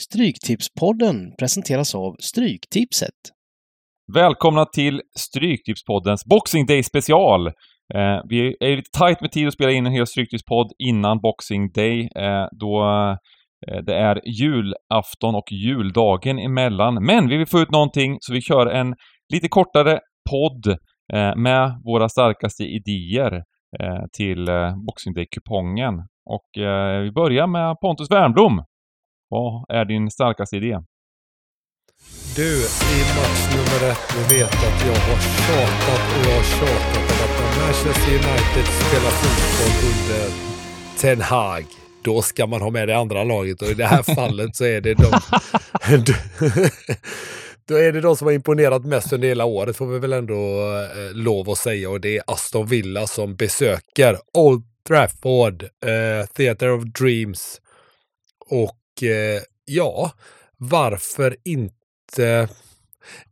Stryktipspodden presenteras av Stryktipset. Välkomna till Stryktipspoddens Boxing Day special. Eh, vi är lite tight med tid att spela in en hel Stryktipspodd innan Boxing Day eh, då eh, det är julafton och juldagen emellan. Men vi vill få ut någonting så vi kör en lite kortare podd eh, med våra starkaste idéer eh, till eh, Boxing Day-kupongen. Och vi börjar med Pontus Wernbloom. Vad är din starkaste idé? Du, i match nummer ett, du vet att jag har tjatat och jag har tjatat om att när Manchester United spelar fotboll under Ten Hag, då ska man ha med det andra laget och i det här fallet så är det de... då är det de som har imponerat mest under hela året får vi väl ändå eh, lov att säga och det är Aston Villa som besöker Old Trafford, eh, Theatre of Dreams och eh, ja, varför inte?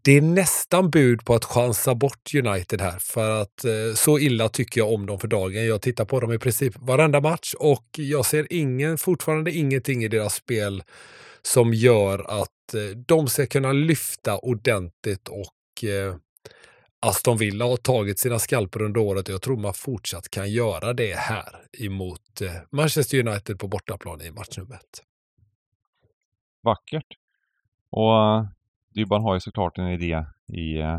Det är nästan bud på att chansa bort United här för att eh, så illa tycker jag om dem för dagen. Jag tittar på dem i princip varenda match och jag ser ingen, fortfarande ingenting i deras spel som gör att eh, de ska kunna lyfta ordentligt och eh, Aston Villa har tagit sina skalper under året och jag tror man fortsatt kan göra det här emot eh, Manchester United på bortaplan i match nummer ett vackert. Och uh, Dybban har ju såklart en idé i uh,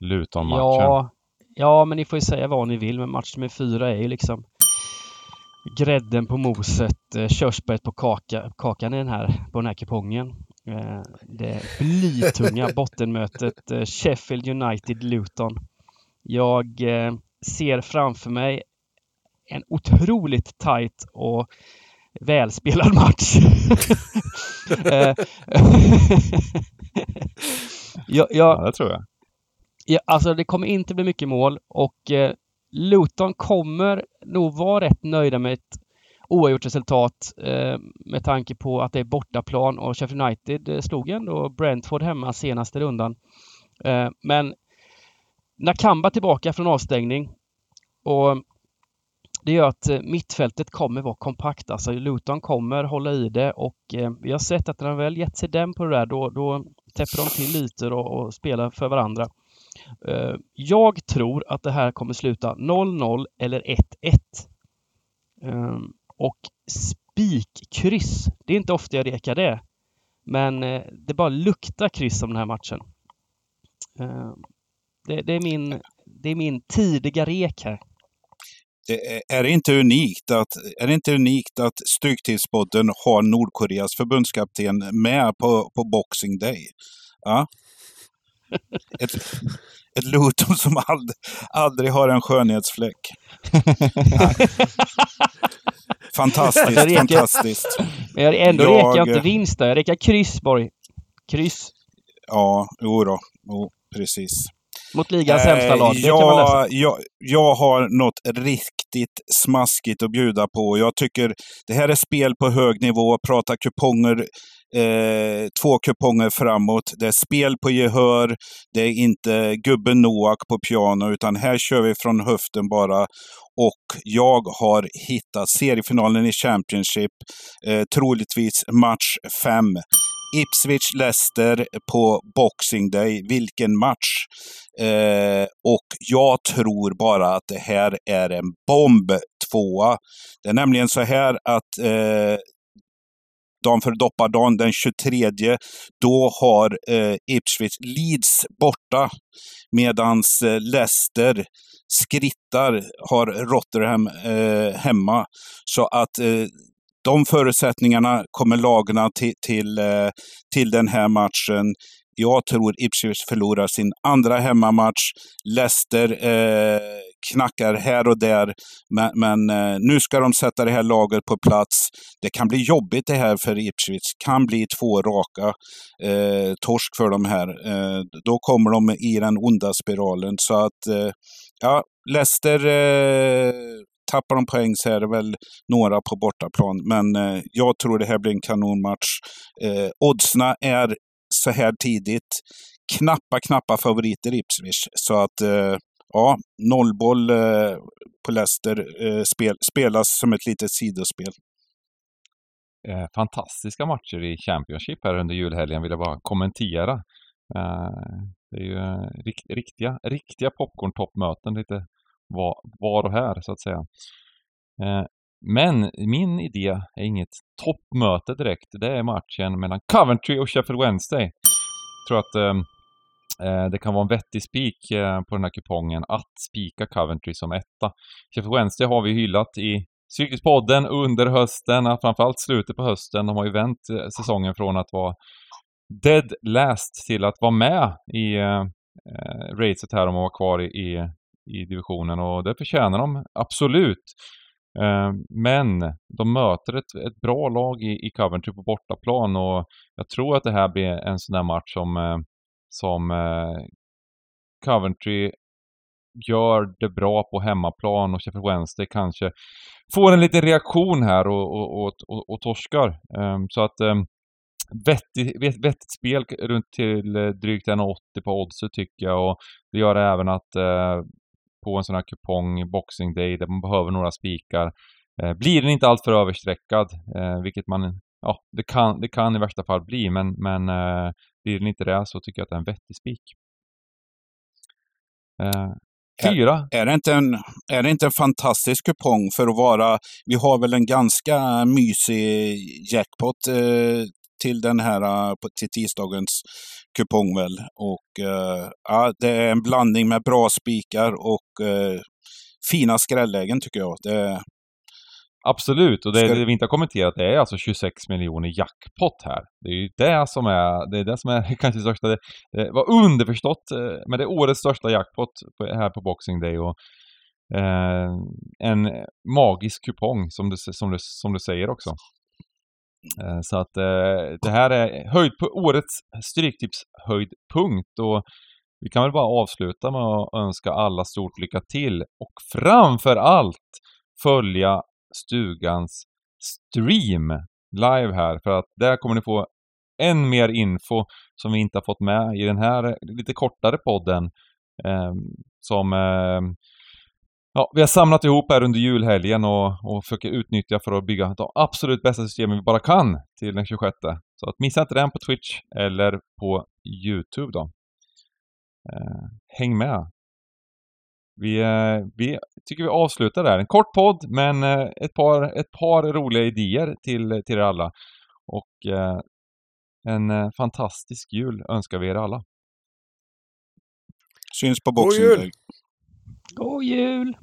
Luton-matchen. Ja, ja, men ni får ju säga vad ni vill, men match nummer fyra är ju liksom grädden på moset, eh, körsbäret på kaka, kakan i den här, på den här kupongen. Eh, det blytunga bottenmötet eh, Sheffield United-Luton. Jag eh, ser framför mig en otroligt tight och välspelad match. Eh, jag, jag, ja, det tror jag. Ja, alltså det kommer inte bli mycket mål och eh, Luton kommer nog vara rätt nöjda med ett oavgjort resultat eh, med tanke på att det är bortaplan och Sheffield United eh, slog ändå Brentford hemma senaste rundan. Eh, men Nakamba tillbaka från avstängning och det gör att eh, mittfältet kommer vara kompakt. Alltså Luton kommer hålla i det och eh, vi har sett att när de väl gett sig den på det där då, då täpper de till lite och, och spelar för varandra. Eh, jag tror att det här kommer sluta 0-0 eller 1-1. Ehm, och spikkryss, det är inte ofta jag rekar det. Men det bara luktar kryss om den här matchen. Ehm, det, det, är min, det är min tidiga rek här är det inte unikt att, är det inte unikt att Stryktipspodden har Nordkoreas förbundskapten med på, på Boxing Day? Ja? Ett, ett Luton som ald, aldrig har en skönhetsfläck. fantastiskt, jag fantastiskt. Men jag, ändå jag, rekar jag inte vinst där. Jag rekar kryss, Borg. Kryss. Ja, jo då. Jo, precis. Mot ligans eh, sämsta lag. Jag. Jag, jag har något riktigt smaskigt att bjuda på. Jag tycker det här är spel på hög nivå. Prata kuponger Eh, två kuponger framåt. Det är spel på gehör. Det är inte gubben Noak på piano, utan här kör vi från höften bara. Och jag har hittat seriefinalen i Championship, eh, troligtvis match fem. Ipswich-Leicester på Boxing Day. Vilken match! Eh, och jag tror bara att det här är en bomb tvåa. Det är nämligen så här att eh, dagen för doppardagen den 23, då har eh, Ipswich Leeds borta. Medans eh, Leicester skrittar har Rotherham eh, hemma. Så att eh, de förutsättningarna kommer lagna till, till, eh, till den här matchen. Jag tror Ipswich förlorar sin andra hemmamatch. Leicester eh, knackar här och där, men, men eh, nu ska de sätta det här laget på plats. Det kan bli jobbigt det här för Ipswich. kan bli två raka eh, torsk för de här. Eh, då kommer de i den onda spiralen. Så att, eh, ja, Leicester eh, tappar de poäng så är det väl några på bortaplan. Men eh, jag tror det här blir en kanonmatch. Eh, oddsna är så här tidigt knappa, knappa favoriter Ipswich. Så att eh, ja, nollboll eh, på Leicester eh, spel, spelas som ett litet sidospel. eh, fantastiska matcher i Championship här under julhelgen vill jag bara kommentera. Eh, det är ju eh, rikt, riktiga, riktiga popcorn-toppmöten lite var, var och här så att säga. Eh, men min idé är inget toppmöte direkt. Det är matchen mellan Coventry och Sheffield Wednesday. Jag tror att ehm, eh, det kan vara en vettig spik eh, på den här kupongen att spika Coventry som etta. Sheffield Wednesday har vi hyllat i Strykespodden under hösten, framförallt slutet på hösten. De har ju vänt eh, säsongen från att vara dead last till att vara med i eh, eh racet här om att vara kvar i, i, i divisionen och det förtjänar de absolut. Eh, men de möter ett, ett bra lag i, i Coventry på bortaplan och jag tror att det här blir en sån där match som, eh, som eh, Coventry gör det bra på hemmaplan och Sheffield Wednesday kanske får en liten reaktion här och, och, och, och, och torskar. Så att vettigt, vettigt spel runt till drygt 1,80 på oddset tycker jag och det gör även att på en sån här kupong, Boxing Day, där man behöver några spikar. Eh, blir den inte alltför överstreckad, eh, vilket man, ja, det kan, det kan i värsta fall bli, men, men eh, blir den inte det så tycker jag att det är en vettig spik. Eh, fyra. Är, är, det inte en, är det inte en fantastisk kupong för att vara, vi har väl en ganska mysig jackpot eh, till den här, eh, till tisdagens kupong väl. Och uh, ja, det är en blandning med bra spikar och uh, fina skrällägen tycker jag. Det... Absolut, och det, Ska... det vi inte har kommenterat det är alltså 26 miljoner jackpot här. Det är ju det som är, det är, det som är kanske största, det, det var underförstått, men det är årets största jackpot här på Boxing Day och eh, en magisk kupong som du, som, du, som du säger också. Eh, så att eh, det här är höjd på årets Stryktips höjdpunkt och vi kan väl bara avsluta med att önska alla stort lycka till och framför allt följa stugans stream live här för att där kommer ni få än mer info som vi inte har fått med i den här lite kortare podden eh, som eh, Ja, vi har samlat ihop här under julhelgen och, och försöker utnyttja för att bygga de absolut bästa systemen vi bara kan till den 26. Så att missa inte den på Twitch eller på Youtube då. Eh, häng med! Vi, eh, vi tycker vi avslutar där. En kort podd, men eh, ett, par, ett par roliga idéer till, till er alla. Och eh, en eh, fantastisk jul önskar vi er alla. Syns på Boxing God jul!